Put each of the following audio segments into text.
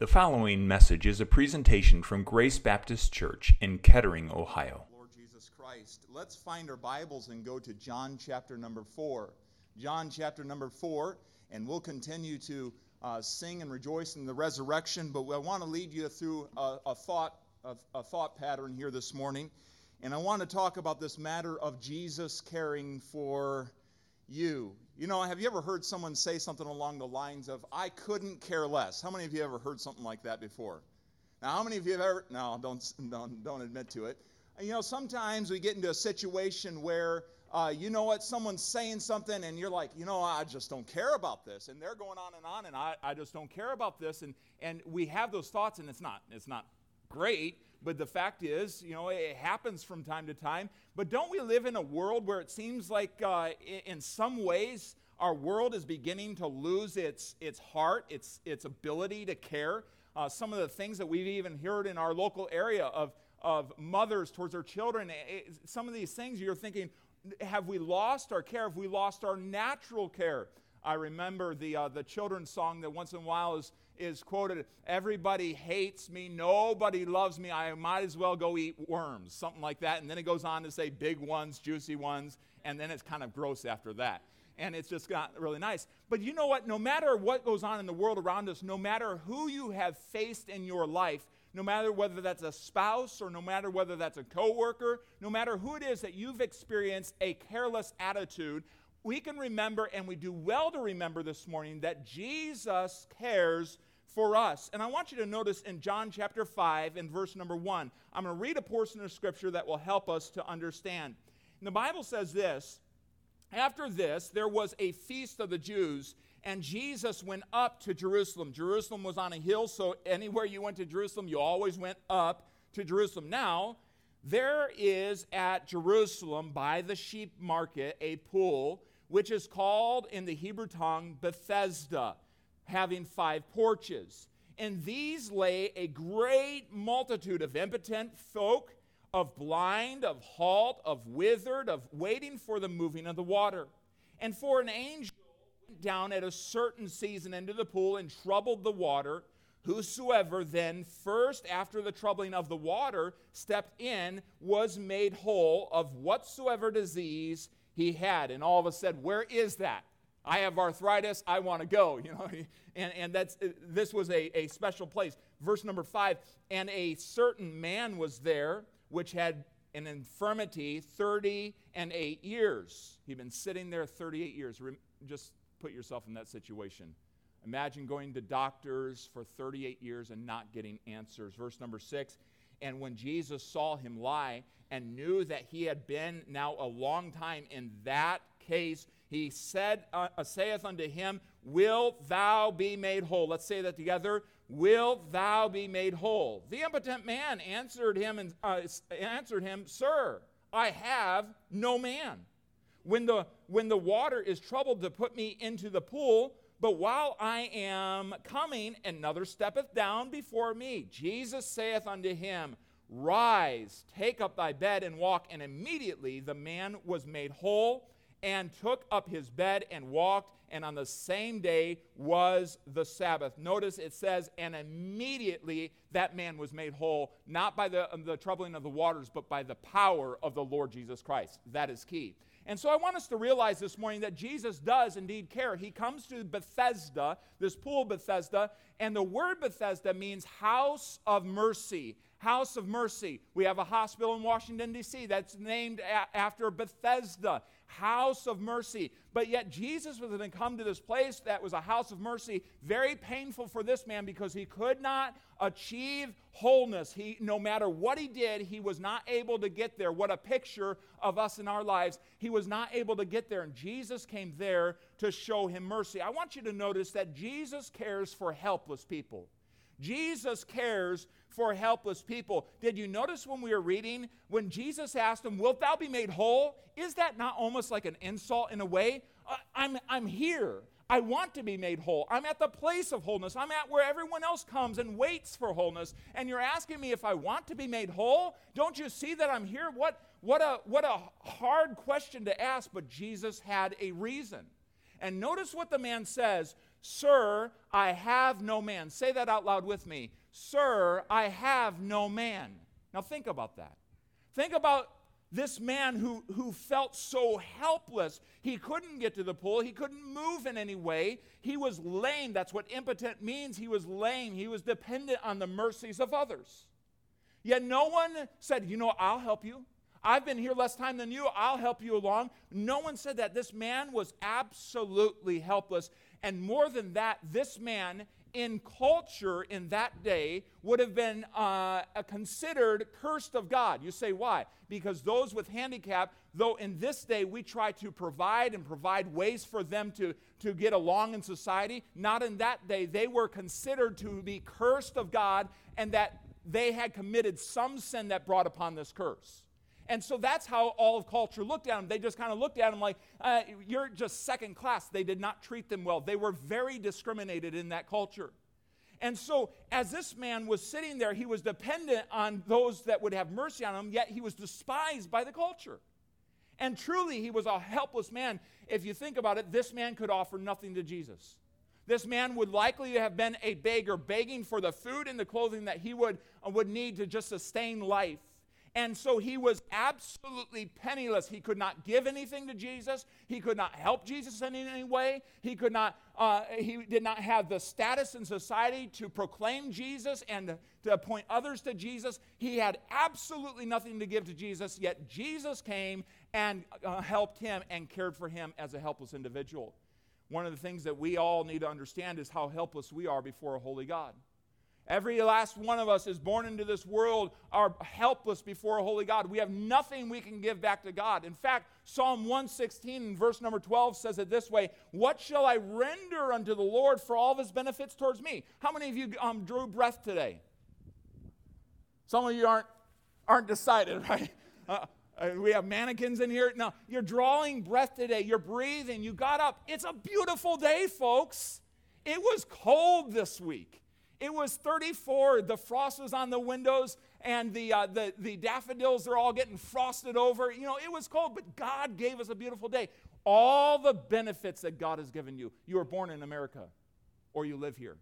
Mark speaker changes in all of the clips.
Speaker 1: The following message is a presentation from Grace Baptist Church in Kettering, Ohio.
Speaker 2: Lord Jesus Christ. Let's find our Bibles and go to John chapter number 4. John chapter number 4, and we'll continue to uh, sing and rejoice in the resurrection, but I want to lead you through a, a thought a, a thought pattern here this morning. And I want to talk about this matter of Jesus caring for you. You know, have you ever heard someone say something along the lines of, I couldn't care less? How many of you ever heard something like that before? Now, how many of you have ever, no, don't, don't, don't admit to it. You know, sometimes we get into a situation where, uh, you know what, someone's saying something and you're like, you know, I just don't care about this. And they're going on and on and I, I just don't care about this. And, and we have those thoughts and it's not, it's not great but the fact is, you know, it happens from time to time. But don't we live in a world where it seems like, uh, in some ways, our world is beginning to lose its, its heart, its, its ability to care? Uh, some of the things that we've even heard in our local area of, of mothers towards their children, it, some of these things you're thinking, have we lost our care? Have we lost our natural care? I remember the, uh, the children's song that once in a while is, is quoted Everybody hates me, nobody loves me, I might as well go eat worms, something like that. And then it goes on to say big ones, juicy ones, and then it's kind of gross after that. And it's just got really nice. But you know what? No matter what goes on in the world around us, no matter who you have faced in your life, no matter whether that's a spouse or no matter whether that's a coworker, no matter who it is that you've experienced a careless attitude, we can remember, and we do well to remember this morning, that Jesus cares for us. And I want you to notice in John chapter 5 and verse number 1, I'm going to read a portion of scripture that will help us to understand. And the Bible says this After this, there was a feast of the Jews, and Jesus went up to Jerusalem. Jerusalem was on a hill, so anywhere you went to Jerusalem, you always went up to Jerusalem. Now, there is at Jerusalem by the sheep market a pool which is called in the Hebrew tongue Bethesda, having five porches. And these lay a great multitude of impotent folk, of blind, of halt, of withered, of waiting for the moving of the water. And for an angel went down at a certain season into the pool and troubled the water. Whosoever then first, after the troubling of the water, stepped in, was made whole of whatsoever disease he had. And all of us said, Where is that? I have arthritis. I want to go. You know, and, and that's this was a, a special place. Verse number five, and a certain man was there which had an infirmity 30 and 8 years. He'd been sitting there 38 years. Just put yourself in that situation. Imagine going to doctors for 38 years and not getting answers. Verse number 6 And when Jesus saw him lie and knew that he had been now a long time in that case, he said, uh, uh, saith unto him, Wilt thou be made whole? Let's say that together. Wilt thou be made whole? The impotent man answered him and uh, answered him, Sir, I have no man. When the when the water is troubled to put me into the pool, but while I am coming, another steppeth down before me. Jesus saith unto him, Rise, take up thy bed and walk. And immediately the man was made whole and took up his bed and walked. And on the same day was the Sabbath. Notice it says, and immediately that man was made whole, not by the, the troubling of the waters, but by the power of the Lord Jesus Christ. That is key. And so I want us to realize this morning that Jesus does indeed care. He comes to Bethesda, this pool Bethesda, and the word Bethesda means house of mercy. House of Mercy. We have a hospital in Washington, D.C. that's named a- after Bethesda, House of Mercy. But yet, Jesus was going to come to this place that was a house of mercy, very painful for this man because he could not achieve wholeness. He, no matter what he did, he was not able to get there. What a picture of us in our lives. He was not able to get there, and Jesus came there to show him mercy. I want you to notice that Jesus cares for helpless people. Jesus cares for helpless people. Did you notice when we were reading, when Jesus asked him, Wilt thou be made whole? Is that not almost like an insult in a way? Uh, I'm, I'm here. I want to be made whole. I'm at the place of wholeness. I'm at where everyone else comes and waits for wholeness. And you're asking me if I want to be made whole? Don't you see that I'm here? What, what, a, what a hard question to ask, but Jesus had a reason. And notice what the man says Sir, I have no man. Say that out loud with me. Sir, I have no man. Now think about that. Think about this man who, who felt so helpless. He couldn't get to the pool. He couldn't move in any way. He was lame. That's what impotent means. He was lame. He was dependent on the mercies of others. Yet no one said, You know, I'll help you. I've been here less time than you. I'll help you along. No one said that. This man was absolutely helpless. And more than that, this man in culture in that day would have been uh, considered cursed of God. You say, why? Because those with handicap, though in this day we try to provide and provide ways for them to, to get along in society, not in that day. They were considered to be cursed of God and that they had committed some sin that brought upon this curse. And so that's how all of culture looked at them. They just kind of looked at them like, uh, you're just second class. They did not treat them well. They were very discriminated in that culture. And so, as this man was sitting there, he was dependent on those that would have mercy on him, yet he was despised by the culture. And truly, he was a helpless man. If you think about it, this man could offer nothing to Jesus. This man would likely have been a beggar, begging for the food and the clothing that he would, uh, would need to just sustain life. And so he was absolutely penniless. He could not give anything to Jesus. He could not help Jesus in any way. He could not. Uh, he did not have the status in society to proclaim Jesus and to point others to Jesus. He had absolutely nothing to give to Jesus. Yet Jesus came and uh, helped him and cared for him as a helpless individual. One of the things that we all need to understand is how helpless we are before a holy God. Every last one of us is born into this world are helpless before a holy God. We have nothing we can give back to God. In fact, Psalm 116 verse number 12 says it this way What shall I render unto the Lord for all of his benefits towards me? How many of you um, drew breath today? Some of you aren't, aren't decided, right? Uh, uh, we have mannequins in here. No, you're drawing breath today. You're breathing. You got up. It's a beautiful day, folks. It was cold this week. It was 34. The frost was on the windows, and the, uh, the, the daffodils are all getting frosted over. You know, it was cold, but God gave us a beautiful day. All the benefits that God has given you. You were born in America, or you live here.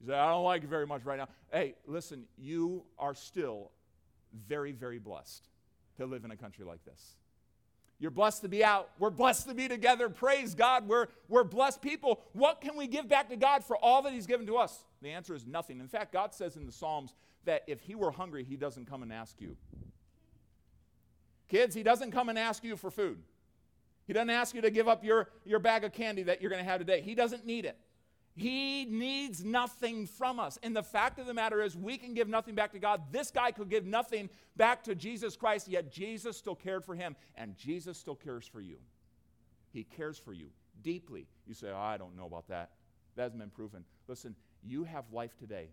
Speaker 2: You say, I don't like it very much right now. Hey, listen, you are still very, very blessed to live in a country like this. You're blessed to be out. We're blessed to be together. Praise God. We're, we're blessed people. What can we give back to God for all that He's given to us? The answer is nothing. In fact, God says in the Psalms that if He were hungry, He doesn't come and ask you. Kids, He doesn't come and ask you for food. He doesn't ask you to give up your, your bag of candy that you're going to have today. He doesn't need it. He needs nothing from us. And the fact of the matter is, we can give nothing back to God. This guy could give nothing back to Jesus Christ, yet Jesus still cared for him, and Jesus still cares for you. He cares for you deeply. You say, oh, I don't know about that. That hasn't been proven. Listen, you have life today.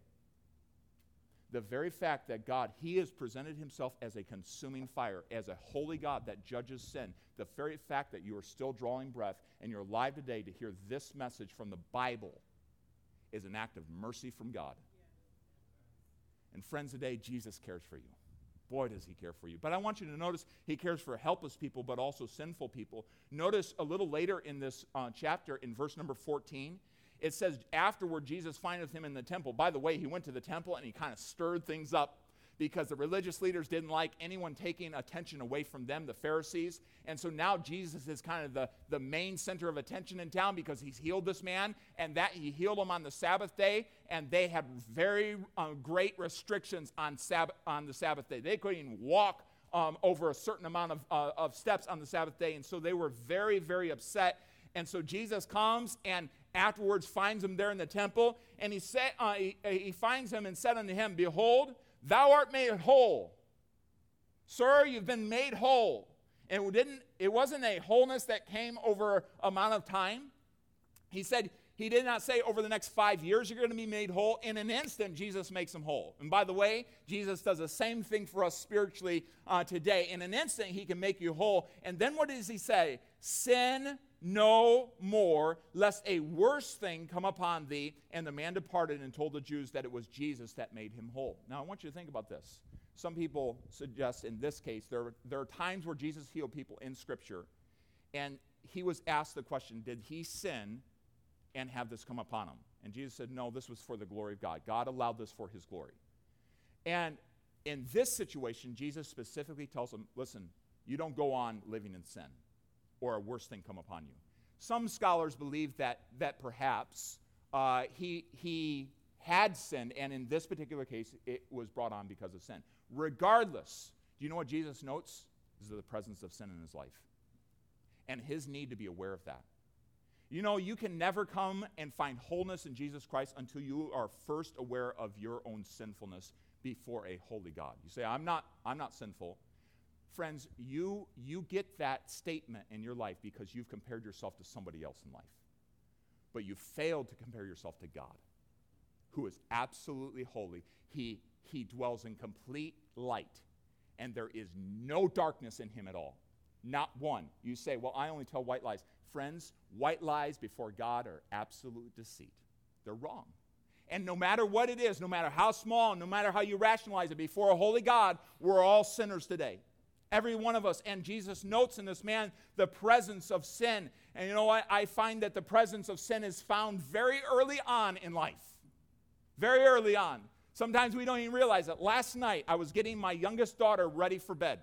Speaker 2: The very fact that God, He has presented Himself as a consuming fire, as a holy God that judges sin, the very fact that you are still drawing breath and you're alive today to hear this message from the Bible is an act of mercy from God. And friends, today, Jesus cares for you. Boy, does he care for you. But I want you to notice he cares for helpless people, but also sinful people. Notice a little later in this uh, chapter, in verse number 14, it says, Afterward, Jesus findeth him in the temple. By the way, he went to the temple and he kind of stirred things up because the religious leaders didn't like anyone taking attention away from them, the Pharisees. And so now Jesus is kind of the, the main center of attention in town because he's healed this man and that he healed him on the Sabbath day. And they had very uh, great restrictions on, Sab- on the Sabbath day. They couldn't even walk um, over a certain amount of, uh, of steps on the Sabbath day. And so they were very, very upset. And so Jesus comes and afterwards finds him there in the temple. And he, said, uh, he, he finds him and said unto him, Behold, Thou art made whole. Sir, you've been made whole. And it, didn't, it wasn't a wholeness that came over amount of time. He said, he did not say over the next five years you're going to be made whole. In an instant, Jesus makes them whole. And by the way, Jesus does the same thing for us spiritually uh, today. In an instant, he can make you whole. And then what does he say? Sin no more, lest a worse thing come upon thee. And the man departed and told the Jews that it was Jesus that made him whole. Now, I want you to think about this. Some people suggest in this case, there, there are times where Jesus healed people in Scripture, and he was asked the question Did he sin and have this come upon him. And Jesus said, No, this was for the glory of God. God allowed this for his glory. And in this situation, Jesus specifically tells him, Listen, you don't go on living in sin or a worse thing come upon you. Some scholars believe that, that perhaps uh, he, he had sinned, and in this particular case, it was brought on because of sin. Regardless, do you know what Jesus notes? Is the presence of sin in his life and his need to be aware of that. You know, you can never come and find wholeness in Jesus Christ until you are first aware of your own sinfulness before a holy God. You say, I'm not, I'm not sinful. Friends, you, you get that statement in your life because you've compared yourself to somebody else in life. But you failed to compare yourself to God, who is absolutely holy. He, he dwells in complete light, and there is no darkness in him at all. Not one. You say, Well, I only tell white lies. Friends, white lies before God are absolute deceit. They're wrong. And no matter what it is, no matter how small, no matter how you rationalize it, before a holy God, we're all sinners today. Every one of us. And Jesus notes in this man the presence of sin. And you know what? I find that the presence of sin is found very early on in life. Very early on. Sometimes we don't even realize it. Last night, I was getting my youngest daughter ready for bed.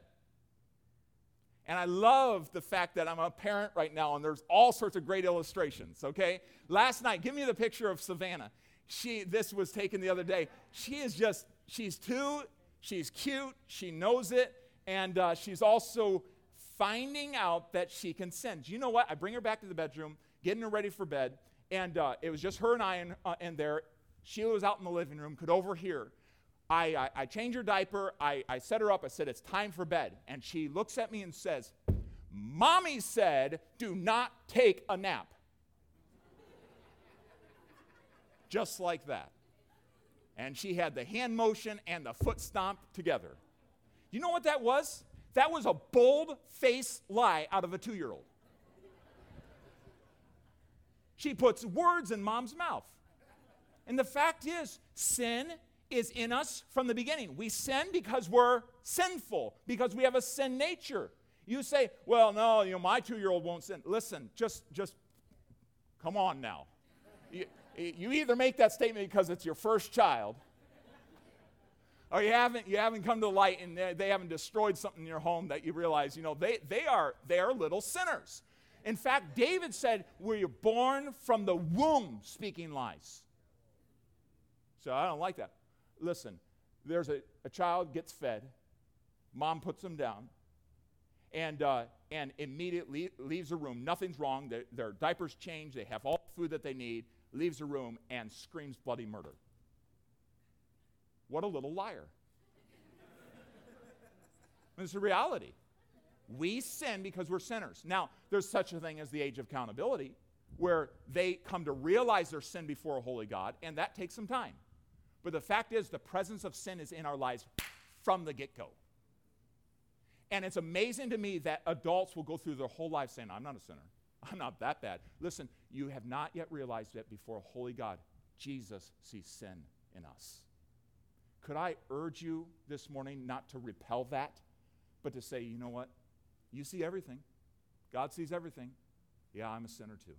Speaker 2: And I love the fact that I'm a parent right now, and there's all sorts of great illustrations, okay? Last night, give me the picture of Savannah. She, this was taken the other day. She is just, she's two, she's cute, she knows it, and uh, she's also finding out that she can sin. You know what? I bring her back to the bedroom, getting her ready for bed, and uh, it was just her and I in, uh, in there. Sheila was out in the living room, could overhear. I, I, I change her diaper. I, I set her up. I said, It's time for bed. And she looks at me and says, Mommy said, do not take a nap. Just like that. And she had the hand motion and the foot stomp together. You know what that was? That was a bold face lie out of a two year old. She puts words in mom's mouth. And the fact is, sin is in us from the beginning. We sin because we're sinful, because we have a sin nature. You say, well, no, you know, my two year old won't sin. Listen, just, just come on now. You, you either make that statement because it's your first child, or you haven't, you haven't come to light and they, they haven't destroyed something in your home that you realize, you know, they, they, are, they are little sinners. In fact, David said, Were you born from the womb speaking lies? So I don't like that listen, there's a, a child gets fed, mom puts them down, and, uh, and immediately leaves the room. Nothing's wrong. Their, their diapers change. They have all the food that they need, leaves the room, and screams bloody murder. What a little liar. it's a reality. We sin because we're sinners. Now, there's such a thing as the age of accountability, where they come to realize their sin before a holy God, and that takes some time. But the fact is, the presence of sin is in our lives from the get go. And it's amazing to me that adults will go through their whole life saying, I'm not a sinner. I'm not that bad. Listen, you have not yet realized that before a holy God, Jesus sees sin in us. Could I urge you this morning not to repel that, but to say, you know what? You see everything. God sees everything. Yeah, I'm a sinner too.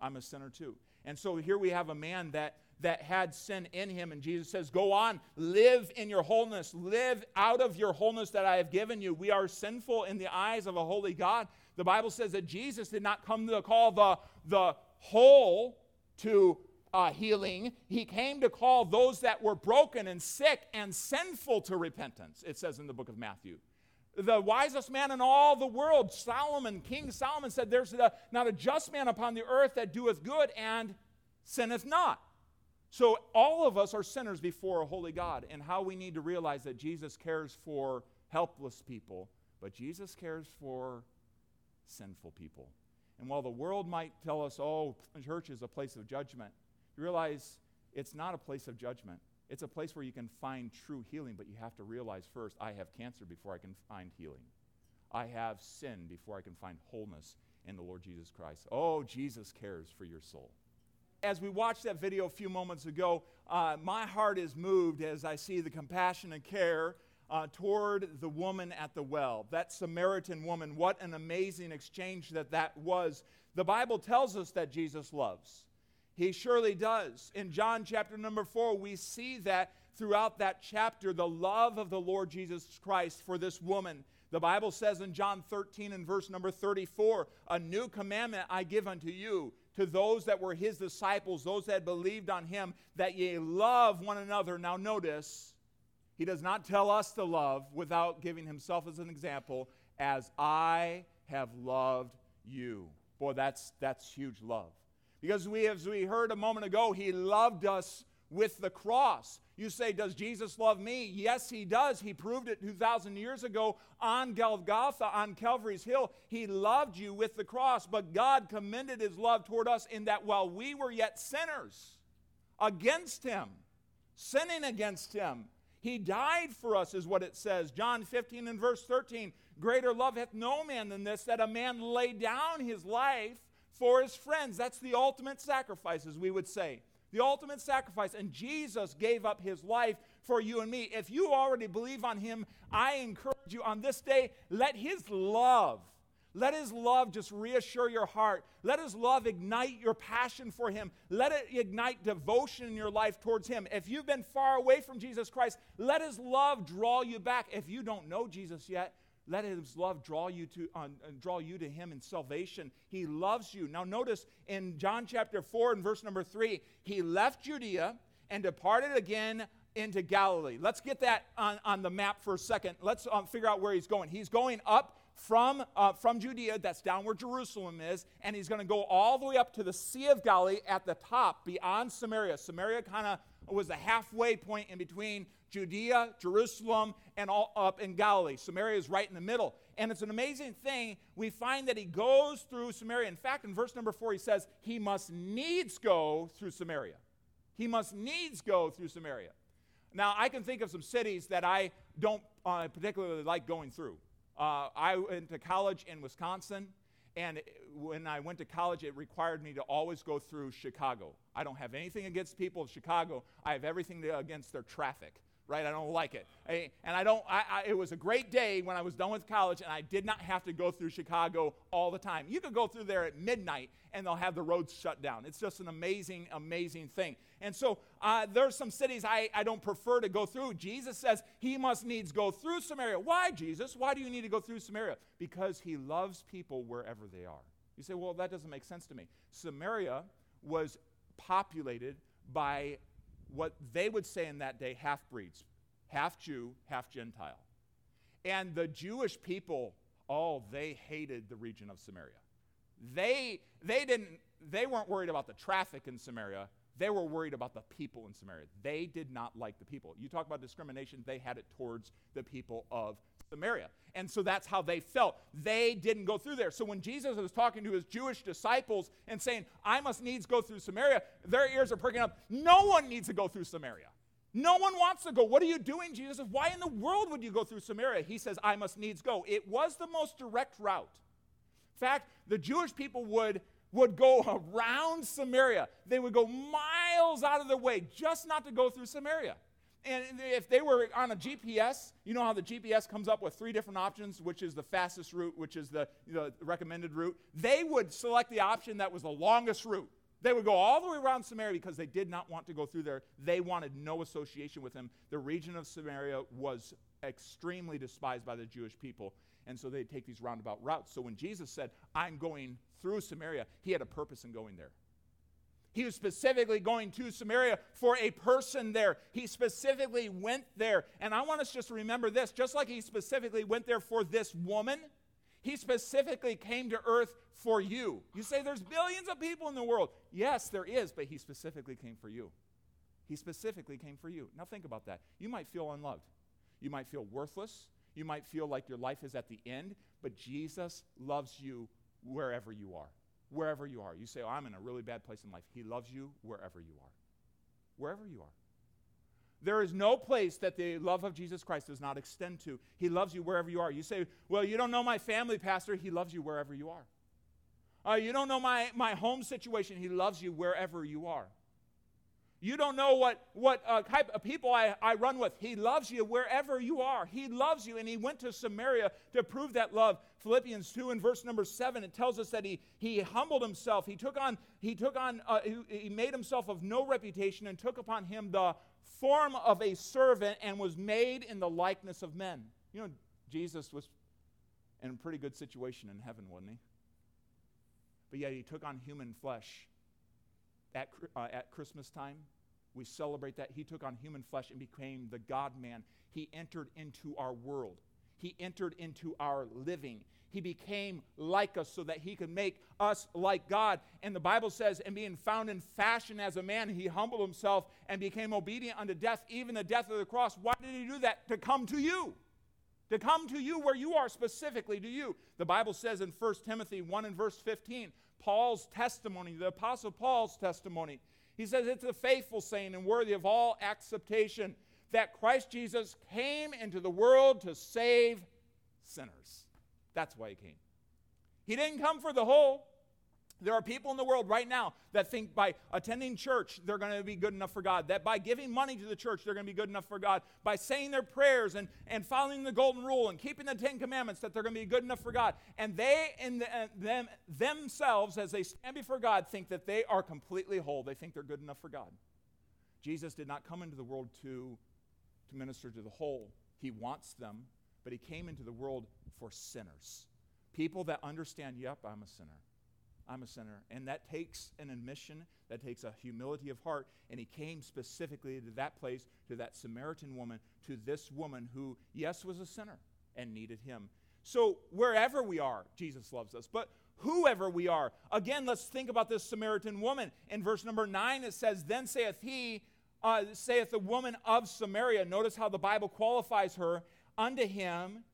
Speaker 2: I'm a sinner too. And so here we have a man that that had sin in him. And Jesus says, Go on, live in your wholeness, live out of your wholeness that I have given you. We are sinful in the eyes of a holy God. The Bible says that Jesus did not come to call the, the whole to uh, healing, he came to call those that were broken and sick and sinful to repentance, it says in the book of Matthew. The wisest man in all the world, Solomon, King Solomon said, There's a, not a just man upon the earth that doeth good and sinneth not. So, all of us are sinners before a holy God, and how we need to realize that Jesus cares for helpless people, but Jesus cares for sinful people. And while the world might tell us, oh, church is a place of judgment, you realize it's not a place of judgment. It's a place where you can find true healing, but you have to realize first, I have cancer before I can find healing. I have sin before I can find wholeness in the Lord Jesus Christ. Oh, Jesus cares for your soul as we watched that video a few moments ago, uh, my heart is moved as I see the compassion and care uh, toward the woman at the well, that Samaritan woman. What an amazing exchange that that was. The Bible tells us that Jesus loves. He surely does. In John chapter number 4, we see that throughout that chapter, the love of the Lord Jesus Christ for this woman. The Bible says in John 13 and verse number 34, A new commandment I give unto you, to those that were his disciples, those that believed on him, that ye love one another. Now, notice, he does not tell us to love without giving himself as an example, as I have loved you. Boy, that's, that's huge love. Because we, as we heard a moment ago, he loved us with the cross. You say, Does Jesus love me? Yes, he does. He proved it 2,000 years ago on Golgotha, on Calvary's Hill. He loved you with the cross, but God commended his love toward us in that while we were yet sinners against him, sinning against him, he died for us, is what it says. John 15 and verse 13 Greater love hath no man than this, that a man lay down his life for his friends. That's the ultimate sacrifice, as we would say. The ultimate sacrifice. And Jesus gave up his life for you and me. If you already believe on him, I encourage you on this day, let his love, let his love just reassure your heart. Let his love ignite your passion for him. Let it ignite devotion in your life towards him. If you've been far away from Jesus Christ, let his love draw you back. If you don't know Jesus yet, let his love draw you to uh, draw you to him in salvation. He loves you. Now notice in John chapter 4 and verse number 3, he left Judea and departed again into Galilee. Let's get that on, on the map for a second. Let's um, figure out where he's going. He's going up from, uh, from Judea, that's down where Jerusalem is, and he's going to go all the way up to the Sea of Galilee at the top, beyond Samaria. Samaria kind of was the halfway point in between Judea, Jerusalem, and all up in Galilee. Samaria is right in the middle. And it's an amazing thing. We find that he goes through Samaria. In fact, in verse number four, he says, He must needs go through Samaria. He must needs go through Samaria. Now, I can think of some cities that I don't uh, particularly like going through. Uh, I went to college in Wisconsin. And when I went to college, it required me to always go through Chicago. I don't have anything against people of Chicago. I have everything against their traffic right? I don't like it. I, and I don't, I, I, it was a great day when I was done with college and I did not have to go through Chicago all the time. You could go through there at midnight and they'll have the roads shut down. It's just an amazing, amazing thing. And so uh, there's some cities I, I don't prefer to go through. Jesus says he must needs go through Samaria. Why, Jesus? Why do you need to go through Samaria? Because he loves people wherever they are. You say, well, that doesn't make sense to me. Samaria was populated by what they would say in that day half breeds, half Jew, half Gentile. And the Jewish people, oh, they hated the region of Samaria. They, they, didn't, they weren't worried about the traffic in Samaria. They were worried about the people in Samaria. They did not like the people. You talk about discrimination, they had it towards the people of Samaria. And so that's how they felt. They didn't go through there. So when Jesus was talking to his Jewish disciples and saying, I must needs go through Samaria, their ears are pricking up. No one needs to go through Samaria. No one wants to go. What are you doing, Jesus? Why in the world would you go through Samaria? He says, I must needs go. It was the most direct route. In fact, the Jewish people would, would go around Samaria. They would go miles out of their way just not to go through Samaria. And if they were on a GPS, you know how the GPS comes up with three different options, which is the fastest route, which is the, the recommended route. They would select the option that was the longest route. They would go all the way around Samaria because they did not want to go through there. They wanted no association with him. The region of Samaria was extremely despised by the Jewish people, and so they'd take these roundabout routes. So when Jesus said, I'm going through Samaria, he had a purpose in going there. He was specifically going to Samaria for a person there. He specifically went there. And I want us just to remember this just like he specifically went there for this woman, he specifically came to earth for you. You say there's billions of people in the world. Yes, there is, but he specifically came for you. He specifically came for you. Now think about that. You might feel unloved. You might feel worthless. You might feel like your life is at the end, but Jesus loves you wherever you are wherever you are. You say, oh, I'm in a really bad place in life. He loves you wherever you are. Wherever you are. There is no place that the love of Jesus Christ does not extend to. He loves you wherever you are. You say, Well, you don't know my family, Pastor. He loves you wherever you are. Uh, you don't know my, my home situation. He loves you wherever you are.
Speaker 3: You don't know what, what uh, type of people I, I run with. He loves you wherever you are. He loves you. And he went to Samaria to prove that love. Philippians 2 and verse number 7, it tells us that he, he humbled himself. He took on, he took on, uh, he, he made himself of no reputation and took upon him the form of a servant and was made in the likeness of men. You know, Jesus was in a pretty good situation in heaven, wasn't he? But yet he took on human flesh at, uh, at Christmas time. We celebrate that. He took on human flesh and became the God man. He entered into our world, He entered into our living. He became like us so that he could make us like God. And the Bible says, and being found in fashion as a man, he humbled himself and became obedient unto death, even the death of the cross. Why did he do that? To come to you. To come to you where you are, specifically to you. The Bible says in 1 Timothy 1 and verse 15, Paul's testimony, the Apostle Paul's testimony. He says it's a faithful saying and worthy of all acceptation that Christ Jesus came into the world to save sinners. That's why he came. He didn't come for the whole, there are people in the world right now that think by attending church, they're going to be good enough for God. That by giving money to the church, they're going to be good enough for God. By saying their prayers and, and following the golden rule and keeping the Ten Commandments, that they're going to be good enough for God. And they and the, uh, them themselves, as they stand before God, think that they are completely whole. They think they're good enough for God. Jesus did not come into the world to, to minister to the whole. He wants them, but he came into the world for sinners. People that understand, yep, I'm a sinner. I'm a sinner. And that takes an admission, that takes a humility of heart. And he came specifically to that place, to that Samaritan woman, to this woman who, yes, was a sinner and needed him. So wherever we are, Jesus loves us. But whoever we are, again, let's think about this Samaritan woman. In verse number nine, it says, Then saith he, uh, saith the woman of Samaria, notice how the Bible qualifies her, unto him,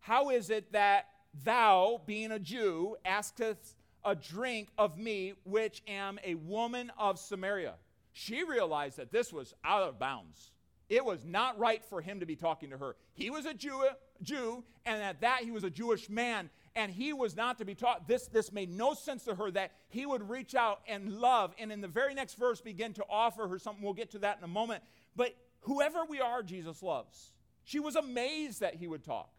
Speaker 3: How is it that thou, being a Jew, askest a drink of me, which am a woman of Samaria. She realized that this was out of bounds. It was not right for him to be talking to her. He was a Jew, Jew, and at that he was a Jewish man, and he was not to be taught. This, this made no sense to her that he would reach out and love, and in the very next verse begin to offer her something. We'll get to that in a moment. But whoever we are, Jesus loves. She was amazed that he would talk.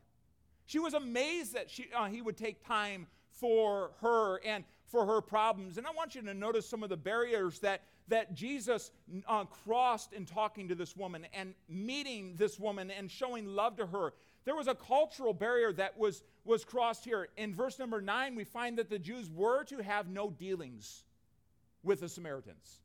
Speaker 3: She was amazed that she, uh, he would take time for her and for her problems. And I want you to notice some of the barriers that, that Jesus uh, crossed in talking to this woman and meeting this woman and showing love to her. There was a cultural barrier that was, was crossed here. In verse number nine, we find that the Jews were to have no dealings with the Samaritans.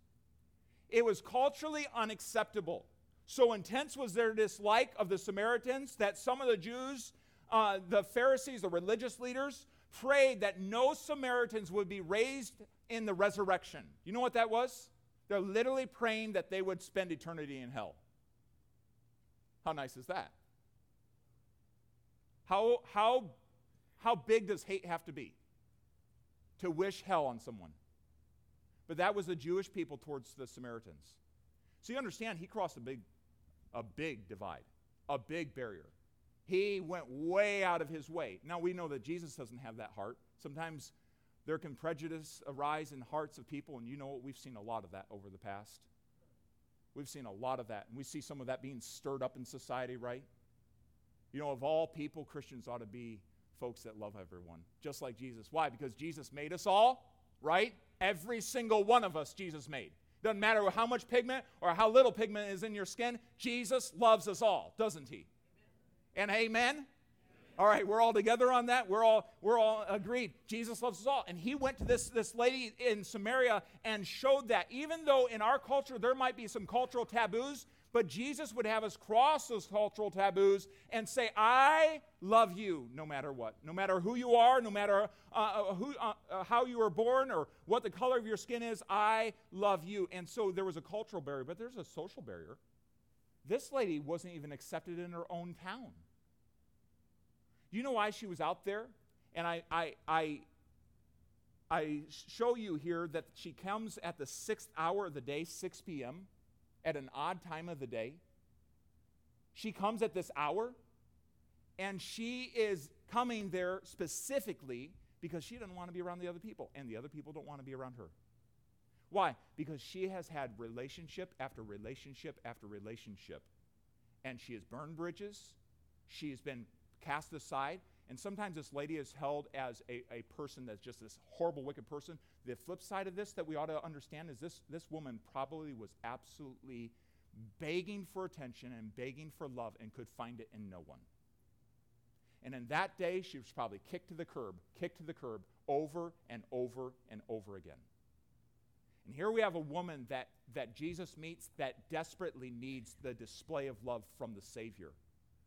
Speaker 3: It was culturally unacceptable. So intense was their dislike of the Samaritans that some of the Jews, uh, the Pharisees, the religious leaders, prayed that no Samaritans would be raised in the resurrection. You know what that was? They're literally praying that they would spend eternity in hell. How nice is that? How, how, how big does hate have to be to wish hell on someone? But that was the Jewish people towards the Samaritans. So you understand, he crossed a big, a big divide, a big barrier. He went way out of his way. Now we know that Jesus doesn't have that heart. Sometimes there can prejudice arise in hearts of people, and you know what? We've seen a lot of that over the past. We've seen a lot of that, and we see some of that being stirred up in society, right? You know, of all people, Christians ought to be folks that love everyone, just like Jesus. Why? Because Jesus made us all, right? Every single one of us, Jesus made. Doesn't matter how much pigment or how little pigment is in your skin, Jesus loves us all, doesn't he? And amen? All right, we're all together on that. We're all we're all agreed. Jesus loves us all. And he went to this this lady in Samaria and showed that even though in our culture there might be some cultural taboos, but Jesus would have us cross those cultural taboos and say, "I love you no matter what. No matter who you are, no matter uh, uh who uh, uh, how you were born or what the color of your skin is, I love you." And so there was a cultural barrier, but there's a social barrier. This lady wasn't even accepted in her own town. Do You know why she was out there? And I, I, I, I show you here that she comes at the sixth hour of the day, 6 p.m., at an odd time of the day. She comes at this hour, and she is coming there specifically because she doesn't want to be around the other people, and the other people don't want to be around her. Why? Because she has had relationship after relationship after relationship. And she has burned bridges. She has been cast aside. And sometimes this lady is held as a, a person that's just this horrible, wicked person. The flip side of this that we ought to understand is this, this woman probably was absolutely begging for attention and begging for love and could find it in no one. And in that day, she was probably kicked to the curb, kicked to the curb over and over and over again. And here we have a woman that, that Jesus meets that desperately needs the display of love from the Savior.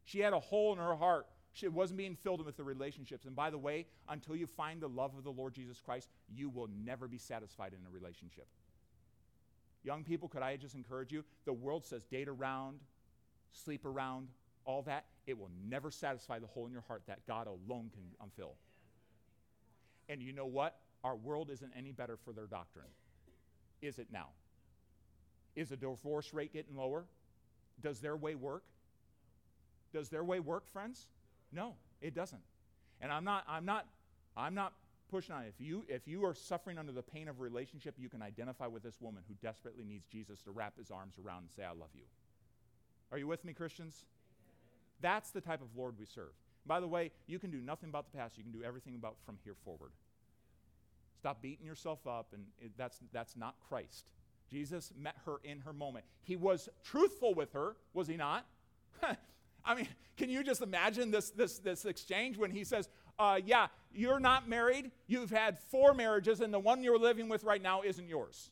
Speaker 3: She had a hole in her heart. She wasn't being filled with the relationships. And by the way, until you find the love of the Lord Jesus Christ, you will never be satisfied in a relationship. Young people, could I just encourage you? The world says date around, sleep around, all that. It will never satisfy the hole in your heart that God alone can fill. And you know what? Our world isn't any better for their doctrine. Is it now? Is the divorce rate getting lower? Does their way work? Does their way work, friends? No, it doesn't. And I'm not, I'm not, I'm not pushing on it. If you, if you are suffering under the pain of a relationship, you can identify with this woman who desperately needs Jesus to wrap his arms around and say, I love you. Are you with me, Christians? That's the type of Lord we serve. By the way, you can do nothing about the past. You can do everything about from here forward. Stop beating yourself up, and it, that's, that's not Christ. Jesus met her in her moment. He was truthful with her, was he not? I mean, can you just imagine this, this, this exchange when he says, uh, Yeah, you're not married, you've had four marriages, and the one you're living with right now isn't yours?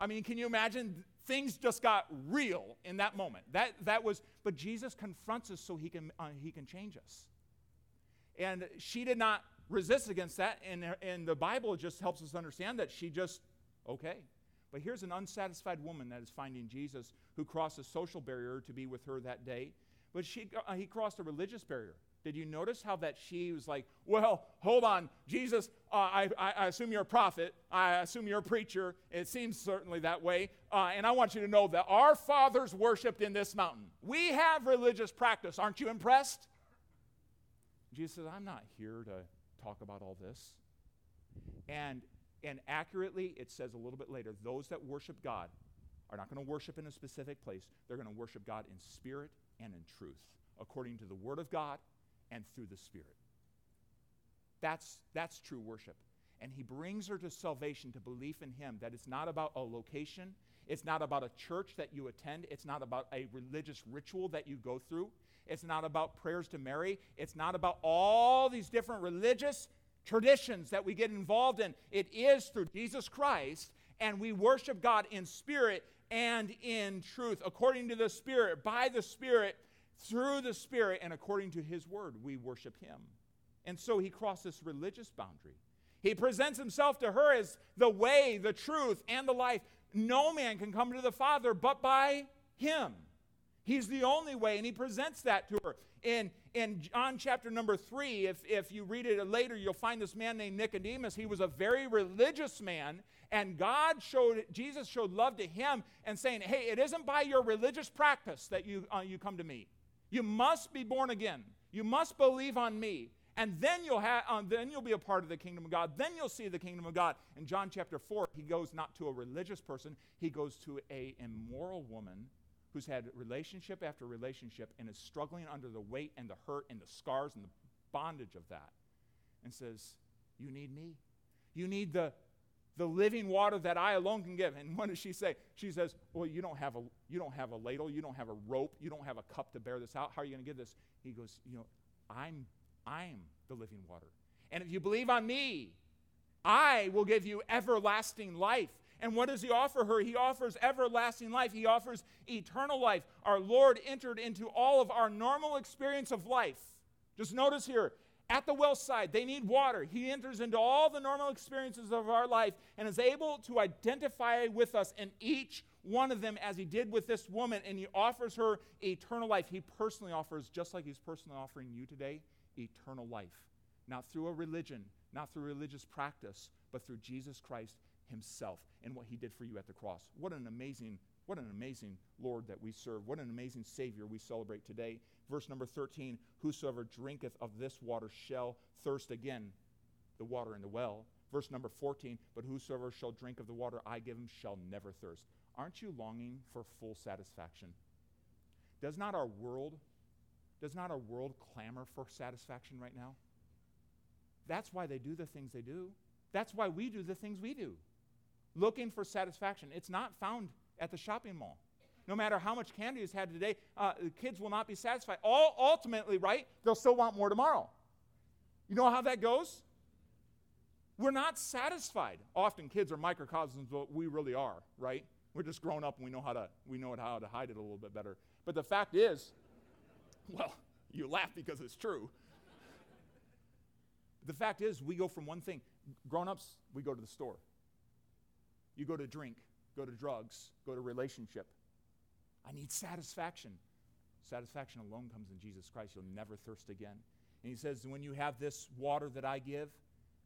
Speaker 3: I mean, can you imagine? Things just got real in that moment. That, that was, but Jesus confronts us so he can, uh, he can change us. And she did not resist against that, and, and the Bible just helps us understand that she just, okay. But here's an unsatisfied woman that is finding Jesus who crossed a social barrier to be with her that day but she, uh, he crossed a religious barrier. Did you notice how that she was like, well, hold on, Jesus, uh, I, I, assume you're a prophet. I assume you're a preacher. It seems certainly that way. Uh, and I want you to know that our fathers worshiped in this mountain. We have religious practice. Aren't you impressed? Jesus says, I'm not here to talk about all this. And, and accurately, it says a little bit later, those that worship God are not going to worship in a specific place. They're going to worship God in spirit and in truth, according to the Word of God and through the Spirit. That's, that's true worship. And he brings her to salvation, to belief in him, that it's not about a location, it's not about a church that you attend, it's not about a religious ritual that you go through, it's not about prayers to Mary, it's not about all these different religious traditions that we get involved in. It is through Jesus Christ, and we worship God in spirit and in truth, according to the Spirit, by the Spirit, through the Spirit, and according to His Word, we worship Him. And so he crossed this religious boundary. He presents himself to her as the way, the truth, and the life. No man can come to the Father but by him. He's the only way, and he presents that to her. In, in John chapter number three, if, if you read it later, you'll find this man named Nicodemus. He was a very religious man, and God showed, Jesus showed love to him and saying, Hey, it isn't by your religious practice that you, uh, you come to me. You must be born again. You must believe on me. And then you'll, have, um, then you'll be a part of the kingdom of God. Then you'll see the kingdom of God. In John chapter 4, he goes not to a religious person, he goes to a immoral woman who's had relationship after relationship and is struggling under the weight and the hurt and the scars and the bondage of that and says, You need me. You need the the living water that I alone can give. And what does she say? She says, Well, you don't have a you don't have a ladle, you don't have a rope, you don't have a cup to bear this out. How are you going to give this? He goes, You know, I'm I'm the living water. And if you believe on me, I will give you everlasting life. And what does he offer her? He offers everlasting life. He offers eternal life. Our Lord entered into all of our normal experience of life. Just notice here, at the well side, they need water. He enters into all the normal experiences of our life and is able to identify with us in each one of them as he did with this woman, and he offers her eternal life. He personally offers, just like he's personally offering you today, eternal life. Not through a religion, not through religious practice, but through Jesus Christ himself and what he did for you at the cross. What an amazing what an amazing Lord that we serve. What an amazing Savior we celebrate today. Verse number 13 Whosoever drinketh of this water shall thirst again, the water in the well. Verse number 14, but whosoever shall drink of the water I give him shall never thirst. Aren't you longing for full satisfaction? Does not our world does not our world clamor for satisfaction right now? That's why they do the things they do. That's why we do the things we do. Looking for satisfaction. It's not found at the shopping mall. No matter how much candy is had today, uh, the kids will not be satisfied. All ultimately, right? They'll still want more tomorrow. You know how that goes? We're not satisfied. Often kids are microcosms of what we really are, right? We're just grown up and we know how to we know how to hide it a little bit better. But the fact is, well, you laugh because it's true. the fact is, we go from one thing. Grown ups, we go to the store. You go to drink, go to drugs, go to relationship. I need satisfaction. Satisfaction alone comes in Jesus Christ. You'll never thirst again. And he says, When you have this water that I give,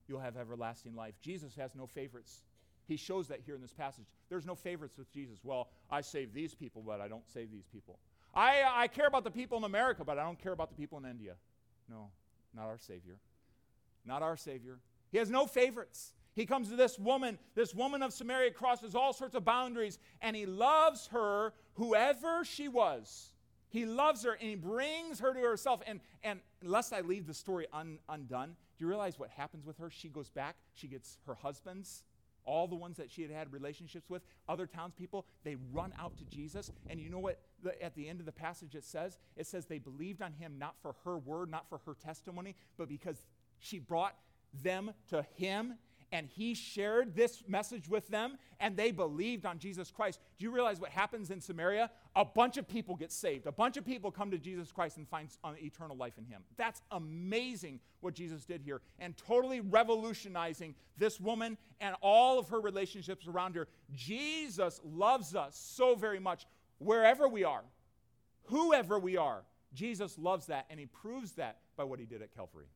Speaker 3: you'll have everlasting life. Jesus has no favorites. He shows that here in this passage. There's no favorites with Jesus. Well, I save these people, but I don't save these people. I, I care about the people in America, but I don't care about the people in India. No, not our Savior. Not our Savior. He has no favorites. He comes to this woman. This woman of Samaria crosses all sorts of boundaries, and he loves her, whoever she was. He loves her and he brings her to herself. And, and unless I leave the story un, undone, do you realize what happens with her? She goes back, she gets her husbands, all the ones that she had had relationships with, other townspeople, they run out to Jesus. And you know what the, at the end of the passage it says? It says they believed on him not for her word, not for her testimony, but because she brought them to him and he shared this message with them and they believed on Jesus Christ. Do you realize what happens in Samaria? A bunch of people get saved. A bunch of people come to Jesus Christ and find uh, eternal life in him. That's amazing what Jesus did here and totally revolutionizing this woman and all of her relationships around her. Jesus loves us so very much wherever we are, whoever we are. Jesus loves that and he proves that by what he did at Calvary.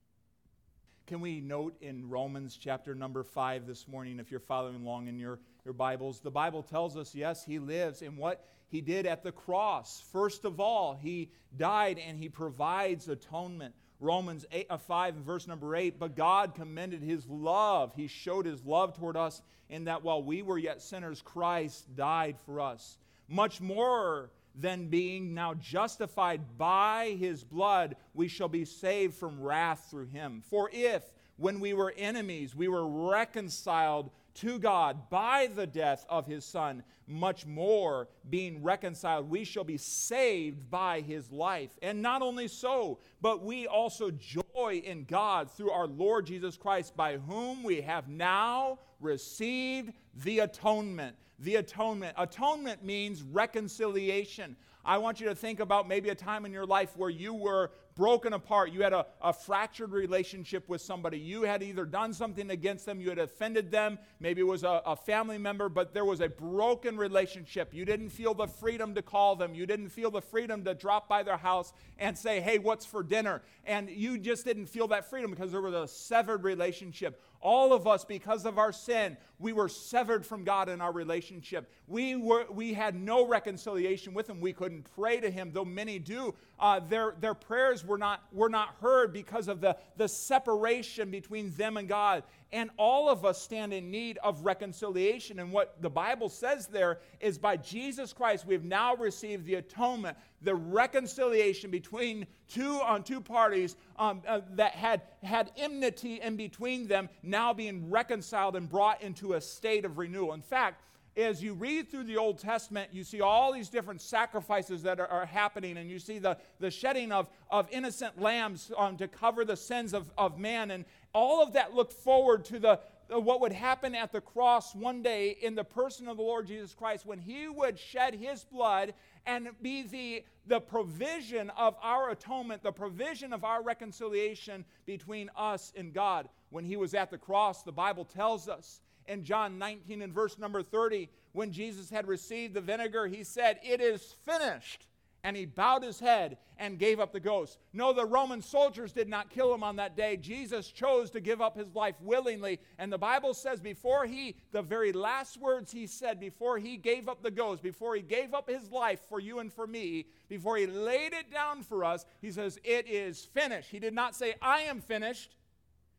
Speaker 3: Can we note in Romans chapter number 5 this morning, if you're following along in your, your Bibles, the Bible tells us, yes, he lives in what he did at the cross. First of all, he died and he provides atonement. Romans 8, uh, 5 and verse number 8, but God commended his love. He showed his love toward us in that while we were yet sinners, Christ died for us. Much more than being now justified by his blood, we shall be saved from wrath through him. For if, when we were enemies, we were reconciled to God by the death of his Son, much more, being reconciled, we shall be saved by his life. And not only so, but we also joy in God through our Lord Jesus Christ, by whom we have now received the atonement the atonement. Atonement means reconciliation. I want you to think about maybe a time in your life where you were broken apart. You had a, a fractured relationship with somebody. You had either done something against them, you had offended them, maybe it was a, a family member, but there was a broken relationship. You didn't feel the freedom to call them, you didn't feel the freedom to drop by their house and say, hey, what's for dinner? And you just didn't feel that freedom because there was a severed relationship. All of us, because of our sin, we were severed from God in our relationship. We, were, we had no reconciliation with Him. We couldn't pray to Him, though many do. Uh, their, their prayers were not, were not heard because of the, the separation between them and God. And all of us stand in need of reconciliation. And what the Bible says there is by Jesus Christ, we have now received the atonement, the reconciliation between two on two parties um, uh, that had, had enmity in between them, now being reconciled and brought into a state of renewal. In fact, as you read through the Old Testament, you see all these different sacrifices that are, are happening, and you see the, the shedding of, of innocent lambs um, to cover the sins of, of man. And all of that looked forward to the, what would happen at the cross one day in the person of the Lord Jesus Christ when he would shed his blood and be the, the provision of our atonement, the provision of our reconciliation between us and God. When he was at the cross, the Bible tells us in John 19 and verse number 30, when Jesus had received the vinegar, he said, It is finished. And he bowed his head and gave up the ghost. No, the Roman soldiers did not kill him on that day. Jesus chose to give up his life willingly. And the Bible says, before he, the very last words he said, before he gave up the ghost, before he gave up his life for you and for me, before he laid it down for us, he says, It is finished. He did not say, I am finished.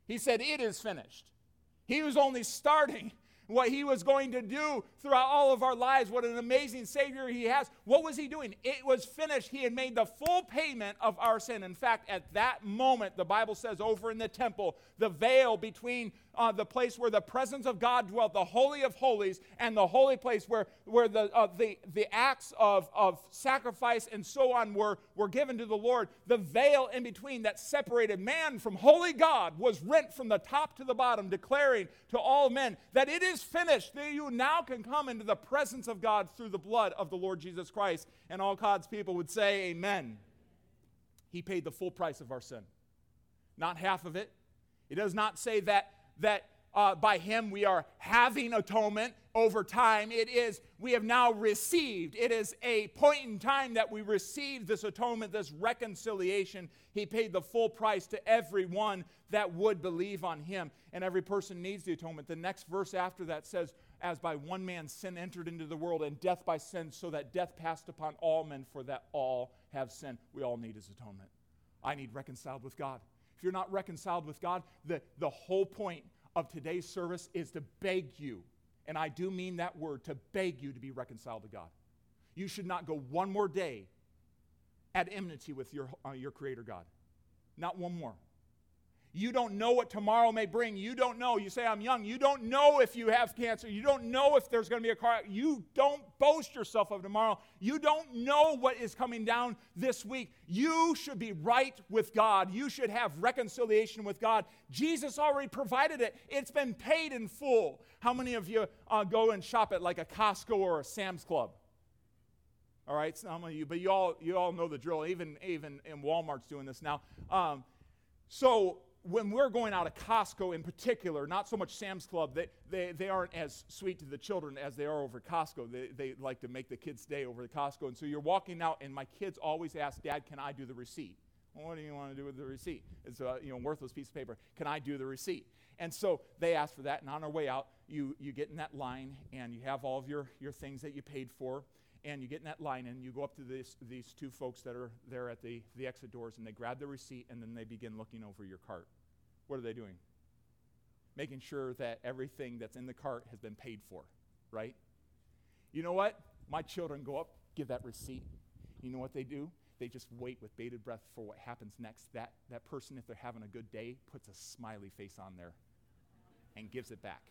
Speaker 3: He said, It is finished. He was only starting what he was going to do throughout all of our lives. What an amazing Savior he has. What was he doing? It was finished. He had made the full payment of our sin. In fact, at that moment, the Bible says over in the temple, the veil between uh, the place where the presence of God dwelt, the Holy of Holies, and the holy place where, where the, uh, the, the acts of, of sacrifice and so on were, were given to the Lord, the veil in between that separated man from holy God was rent from the top to the bottom, declaring to all men that it is finished, that you now can come into the presence of God through the blood of the Lord Jesus Christ. And all God's people would say, Amen. He paid the full price of our sin, not half of it. It does not say that that uh, by him we are having atonement over time. It is, we have now received. It is a point in time that we receive this atonement, this reconciliation. He paid the full price to everyone that would believe on him. And every person needs the atonement. The next verse after that says, As by one man sin entered into the world, and death by sin, so that death passed upon all men, for that all have sinned. We all need his atonement. I need reconciled with God. If you're not reconciled with God, the, the whole point of today's service is to beg you, and I do mean that word, to beg you to be reconciled to God. You should not go one more day at enmity with your, uh, your Creator God. Not one more. You don't know what tomorrow may bring. You don't know. You say, I'm young. You don't know if you have cancer. You don't know if there's going to be a car. You don't boast yourself of tomorrow. You don't know what is coming down this week. You should be right with God. You should have reconciliation with God. Jesus already provided it, it's been paid in full. How many of you uh, go and shop at like a Costco or a Sam's Club? All right, some of you, but you all, you all know the drill. Even, even in Walmart's doing this now. Um, so when we're going out of Costco in particular, not so much Sam's Club, they, they, they aren't as sweet to the children as they are over Costco. They, they like to make the kids stay over the Costco. And so you're walking out, and my kids always ask, Dad, can I do the receipt? Well, what do you want to do with the receipt? It's a uh, you know, worthless piece of paper. Can I do the receipt? And so they ask for that, and on our way out, you, you get in that line, and you have all of your, your things that you paid for, and you get in that line and you go up to this, these two folks that are there at the, the exit doors and they grab the receipt and then they begin looking over your cart. What are they doing? Making sure that everything that's in the cart has been paid for, right? You know what? My children go up, give that receipt. You know what they do? They just wait with bated breath for what happens next. That, that person, if they're having a good day, puts a smiley face on there and gives it back.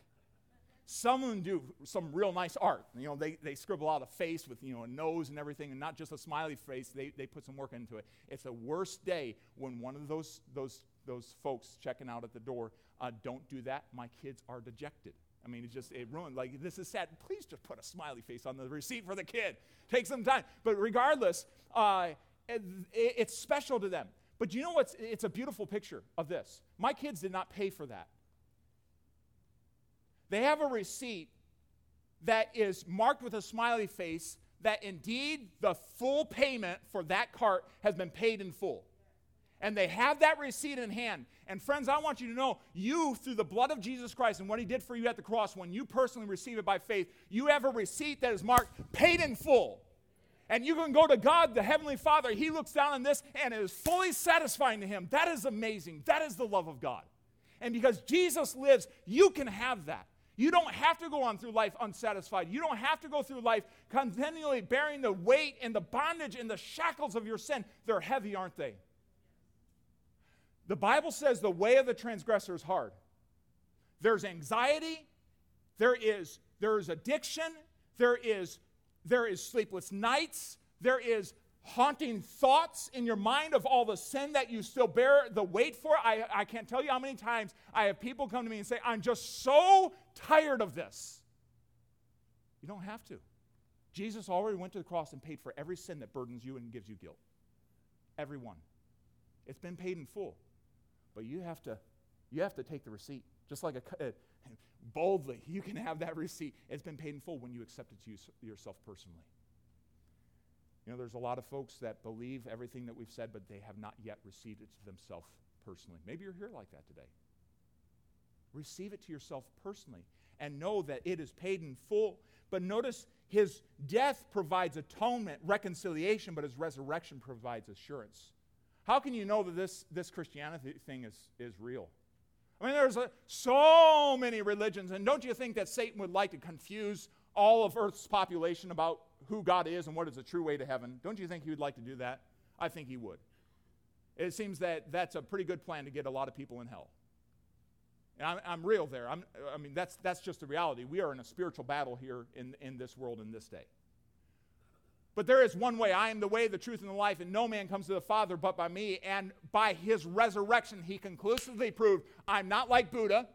Speaker 3: Some of them do some real nice art. You know, they, they scribble out a face with, you know, a nose and everything, and not just a smiley face. They, they put some work into it. It's a worst day when one of those, those, those folks checking out at the door uh, don't do that. My kids are dejected. I mean, it's just, it ruined. Like, this is sad. Please just put a smiley face on the receipt for the kid. Take some time. But regardless, uh, it, it's special to them. But you know what's, it's a beautiful picture of this. My kids did not pay for that. They have a receipt that is marked with a smiley face that indeed the full payment for that cart has been paid in full. And they have that receipt in hand. And friends, I want you to know you, through the blood of Jesus Christ and what he did for you at the cross, when you personally receive it by faith, you have a receipt that is marked paid in full. And you can go to God, the Heavenly Father. He looks down on this and it is fully satisfying to him. That is amazing. That is the love of God. And because Jesus lives, you can have that. You don't have to go on through life unsatisfied. You don't have to go through life continually bearing the weight and the bondage and the shackles of your sin. They're heavy, aren't they? The Bible says the way of the transgressor is hard. There's anxiety, there is, there is addiction, there is, there is sleepless nights, there is haunting thoughts in your mind of all the sin that you still bear the weight for. I, I can't tell you how many times I have people come to me and say, I'm just so tired of this. You don't have to. Jesus already went to the cross and paid for every sin that burdens you and gives you guilt. Every one. It's been paid in full. But you have to, you have to take the receipt. Just like a, uh, boldly, you can have that receipt. It's been paid in full when you accept it to you, yourself personally. You know, there's a lot of folks that believe everything that we've said, but they have not yet received it to themselves personally. Maybe you're here like that today. Receive it to yourself personally and know that it is paid in full. But notice his death provides atonement, reconciliation, but his resurrection provides assurance. How can you know that this, this Christianity thing is, is real? I mean, there's a, so many religions, and don't you think that Satan would like to confuse all of Earth's population about who God is and what is the true way to heaven? Don't you think he would like to do that? I think he would. It seems that that's a pretty good plan to get a lot of people in hell. And I'm, I'm real there. I'm, I mean, that's, that's just the reality. We are in a spiritual battle here in, in this world in this day. But there is one way. I am the way, the truth, and the life, and no man comes to the Father but by me. And by his resurrection, he conclusively proved I'm not like Buddha.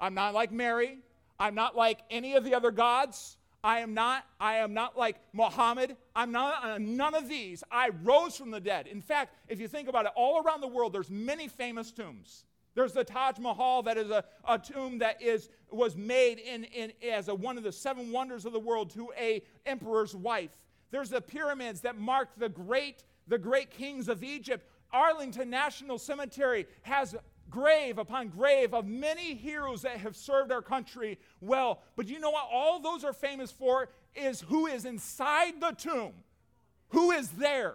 Speaker 3: I'm not like Mary. I'm not like any of the other gods. I am not, I am not like Muhammad. I'm not uh, none of these. I rose from the dead. In fact, if you think about it, all around the world, there's many famous tombs. There's the Taj Mahal, that is a, a tomb that is, was made in, in, as a, one of the seven wonders of the world to a emperor's wife. There's the pyramids that mark the great, the great kings of Egypt. Arlington National Cemetery has grave upon grave of many heroes that have served our country well. But you know what? All those are famous for is who is inside the tomb, who is there.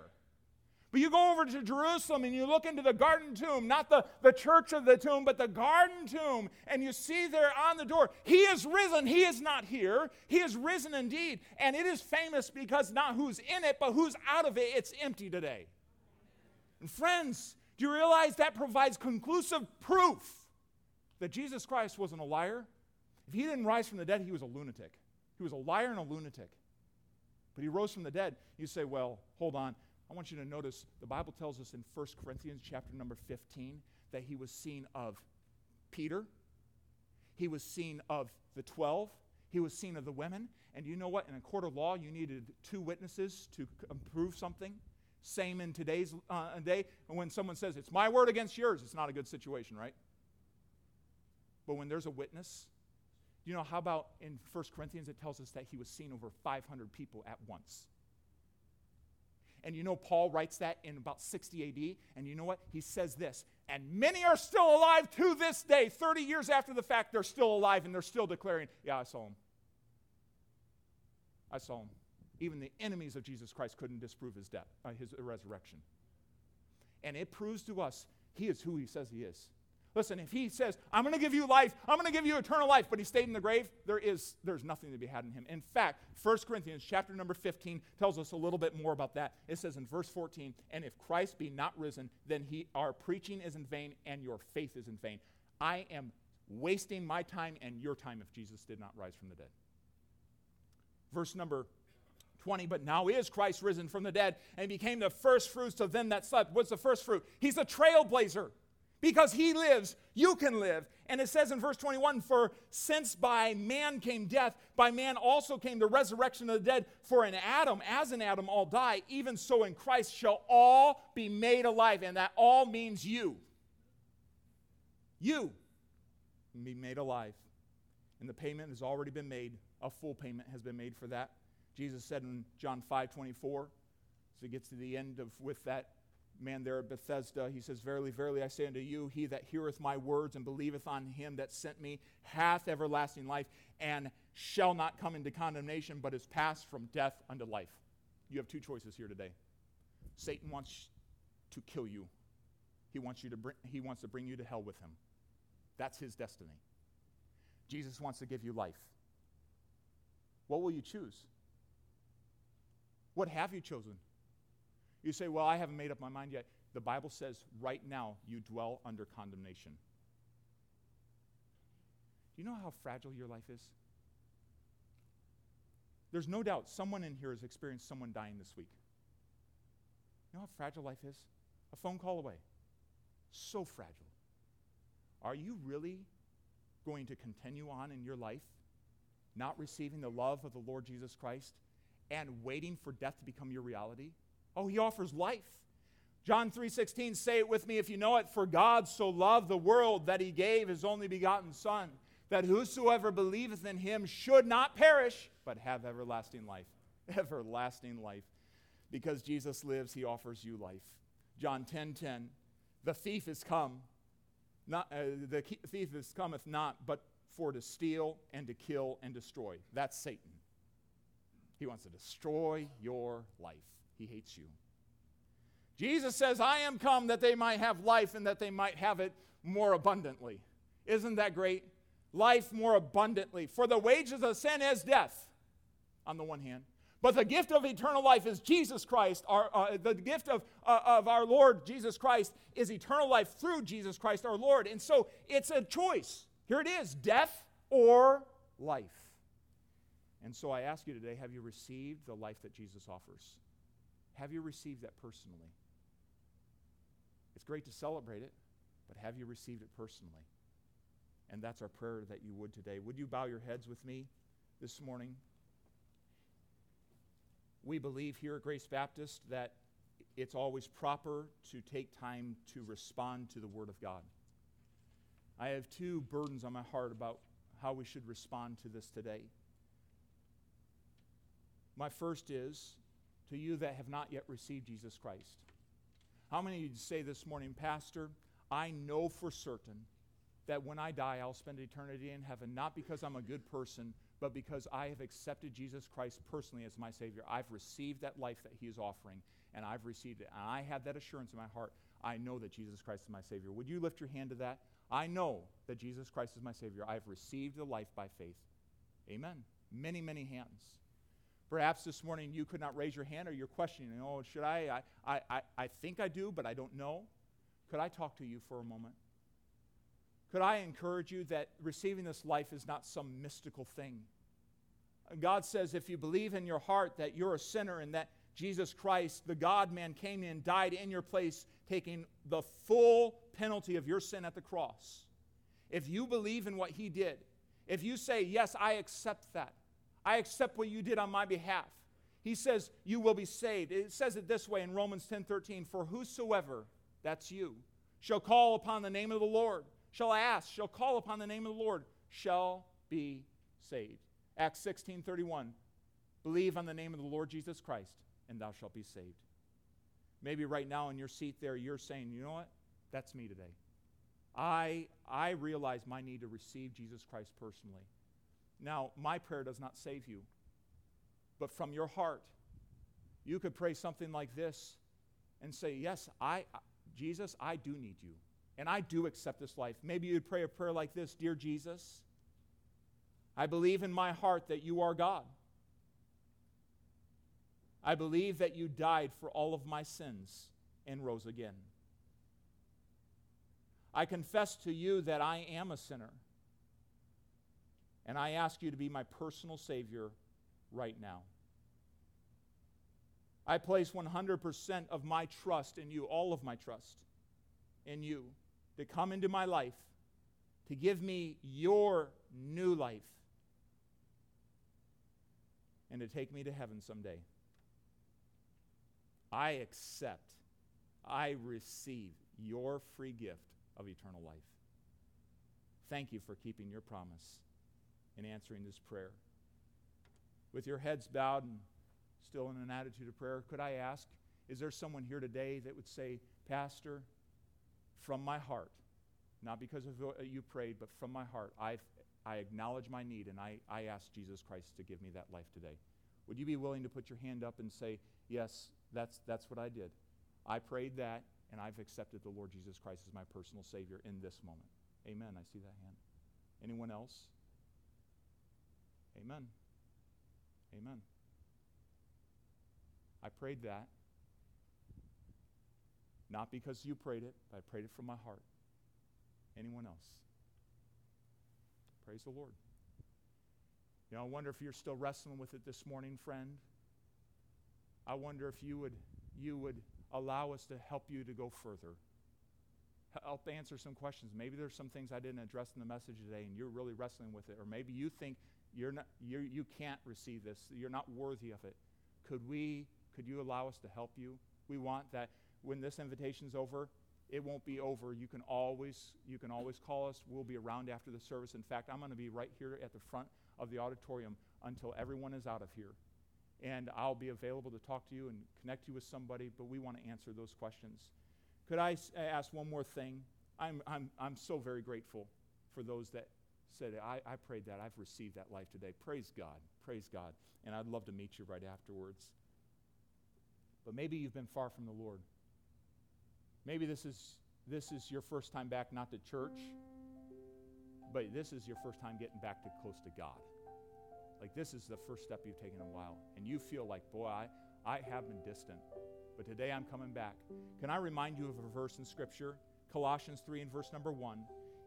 Speaker 3: But you go over to Jerusalem and you look into the garden tomb, not the, the church of the tomb, but the garden tomb, and you see there on the door, He is risen. He is not here. He is risen indeed. And it is famous because not who's in it, but who's out of it. It's empty today. And friends, do you realize that provides conclusive proof that Jesus Christ wasn't a liar? If he didn't rise from the dead, he was a lunatic. He was a liar and a lunatic. But he rose from the dead. You say, well, hold on. I want you to notice the Bible tells us in 1 Corinthians chapter number 15 that he was seen of Peter, he was seen of the 12, he was seen of the women. And you know what? In a court of law, you needed two witnesses to prove something. Same in today's uh, day. And when someone says, it's my word against yours, it's not a good situation, right? But when there's a witness, you know how about in 1 Corinthians it tells us that he was seen over 500 people at once? And you know, Paul writes that in about 60 AD. And you know what? He says this. And many are still alive to this day. 30 years after the fact, they're still alive and they're still declaring, Yeah, I saw him. I saw him. Even the enemies of Jesus Christ couldn't disprove his death, uh, his resurrection. And it proves to us he is who he says he is. Listen, if he says, I'm going to give you life, I'm going to give you eternal life, but he stayed in the grave, there is there's nothing to be had in him. In fact, 1 Corinthians chapter number 15 tells us a little bit more about that. It says in verse 14, and if Christ be not risen, then he our preaching is in vain and your faith is in vain. I am wasting my time and your time if Jesus did not rise from the dead. Verse number 20, but now is Christ risen from the dead and became the first fruits of them that slept. What's the first fruit? He's a trailblazer. Because he lives, you can live. And it says in verse 21 For since by man came death, by man also came the resurrection of the dead. For in Adam, as in Adam, all die, even so in Christ shall all be made alive. And that all means you. You be made alive. And the payment has already been made. A full payment has been made for that. Jesus said in John 5 24, so he gets to the end of with that man there at Bethesda, he says, Verily, verily, I say unto you, he that heareth my words and believeth on him that sent me hath everlasting life, and shall not come into condemnation, but is passed from death unto life. You have two choices here today. Satan wants to kill you. He wants, you to bring, he wants to bring you to hell with him. That's his destiny. Jesus wants to give you life. What will you choose? What have you chosen? You say, Well, I haven't made up my mind yet. The Bible says right now you dwell under condemnation. Do you know how fragile your life is? There's no doubt someone in here has experienced someone dying this week. You know how fragile life is? A phone call away. So fragile. Are you really going to continue on in your life not receiving the love of the Lord Jesus Christ and waiting for death to become your reality? Oh, he offers life. John 3:16 say it with me if you know it for God so loved the world that he gave his only begotten son that whosoever believeth in him should not perish but have everlasting life. Everlasting life. Because Jesus lives he offers you life. John 10:10 10, 10, the thief is come not uh, the thief is cometh not but for to steal and to kill and destroy. That's Satan. He wants to destroy your life he hates you. Jesus says, I am come that they might have life and that they might have it more abundantly. Isn't that great? Life more abundantly. For the wages of sin is death, on the one hand. But the gift of eternal life is Jesus Christ. Our, uh, the gift of, uh, of our Lord Jesus Christ is eternal life through Jesus Christ our Lord. And so it's a choice. Here it is death or life. And so I ask you today have you received the life that Jesus offers? Have you received that personally? It's great to celebrate it, but have you received it personally? And that's our prayer that you would today. Would you bow your heads with me this morning? We believe here at Grace Baptist that it's always proper to take time to respond to the Word of God. I have two burdens on my heart about how we should respond to this today. My first is to you that have not yet received Jesus Christ. How many of you say this morning, Pastor, I know for certain that when I die, I'll spend eternity in heaven, not because I'm a good person, but because I have accepted Jesus Christ personally as my Savior. I've received that life that He is offering, and I've received it. And I have that assurance in my heart. I know that Jesus Christ is my Savior. Would you lift your hand to that? I know that Jesus Christ is my Savior. I've received the life by faith. Amen. Many, many hands. Perhaps this morning you could not raise your hand or you're questioning, oh, should I? I, I, I think I do, but I don't know. Could I talk to you for a moment? Could I encourage you that receiving this life is not some mystical thing? God says if you believe in your heart that you're a sinner and that Jesus Christ, the God man, came in, died in your place, taking the full penalty of your sin at the cross. If you believe in what he did, if you say, Yes, I accept that, I accept what you did on my behalf, he says, You will be saved. It says it this way in Romans 10 13, For whosoever, that's you, shall call upon the name of the Lord shall ask, shall call upon the name of the Lord, shall be saved. Acts 16 31. Believe on the name of the Lord Jesus Christ, and thou shalt be saved. Maybe right now in your seat there, you're saying, you know what? That's me today. I, I realize my need to receive Jesus Christ personally. Now, my prayer does not save you, but from your heart, you could pray something like this and say, Yes, I, Jesus, I do need you and I do accept this life. Maybe you'd pray a prayer like this Dear Jesus, I believe in my heart that you are God. I believe that you died for all of my sins and rose again. I confess to you that I am a sinner. And I ask you to be my personal Savior right now. I place 100% of my trust in you, all of my trust in you to come into my life, to give me your new life, and to take me to heaven someday. I accept, I receive your free gift of eternal life. Thank you for keeping your promise and answering this prayer. With your heads bowed and still in an attitude of prayer, could I ask, is there someone here today that would say, Pastor, from my heart, not because of what you prayed, but from my heart, i I acknowledge my need and I, I ask Jesus Christ to give me that life today. Would you be willing to put your hand up and say, Yes, that's, that's what I did? I prayed that and I've accepted the Lord Jesus Christ as my personal Savior in this moment. Amen. I see that hand. Anyone else? Amen. Amen. I prayed that not because you prayed it, but I prayed it from my heart. Anyone else? Praise the Lord. You know, I wonder if you're still wrestling with it this morning, friend. I wonder if you would you would allow us to help you to go further. Help answer some questions. Maybe there's some things I didn't address in the message today and you're really wrestling with it or maybe you think you're not you you can't receive this. You're not worthy of it. Could we could you allow us to help you? We want that when this invitation's over, it won't be over. You can always you can always call us. We'll be around after the service. In fact, I'm going to be right here at the front of the auditorium until everyone is out of here. And I'll be available to talk to you and connect you with somebody, but we want to answer those questions. Could I ask one more thing? I'm, I'm, I'm so very grateful for those that said, I, I prayed that. I've received that life today. Praise God. Praise God. And I'd love to meet you right afterwards. But maybe you've been far from the Lord. Maybe this is, this is your first time back, not to church, but this is your first time getting back to close to God. Like this is the first step you've taken in a while, and you feel like, boy, I, I have been distant, but today I'm coming back. Can I remind you of a verse in Scripture? Colossians 3 and verse number 1.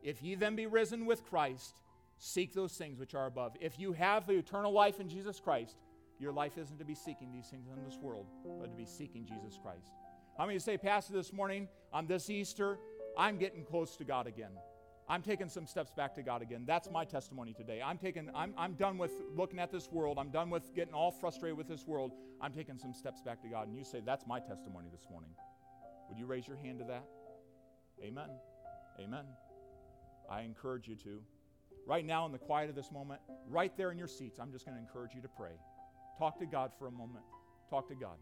Speaker 3: If ye then be risen with Christ, seek those things which are above. If you have the eternal life in Jesus Christ, your life isn't to be seeking these things in this world, but to be seeking Jesus Christ. How many say, Pastor, this morning on this Easter, I'm getting close to God again? I'm taking some steps back to God again. That's my testimony today. I'm taking, I'm, I'm done with looking at this world. I'm done with getting all frustrated with this world. I'm taking some steps back to God. And you say, That's my testimony this morning. Would you raise your hand to that? Amen. Amen. I encourage you to. Right now, in the quiet of this moment, right there in your seats, I'm just going to encourage you to pray. Talk to God for a moment. Talk to God.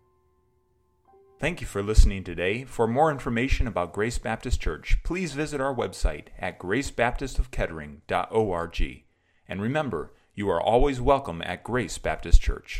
Speaker 1: Thank you for listening today. For more information about Grace Baptist Church, please visit our website at gracebaptistofkettering.org. And remember, you are always welcome at Grace Baptist Church.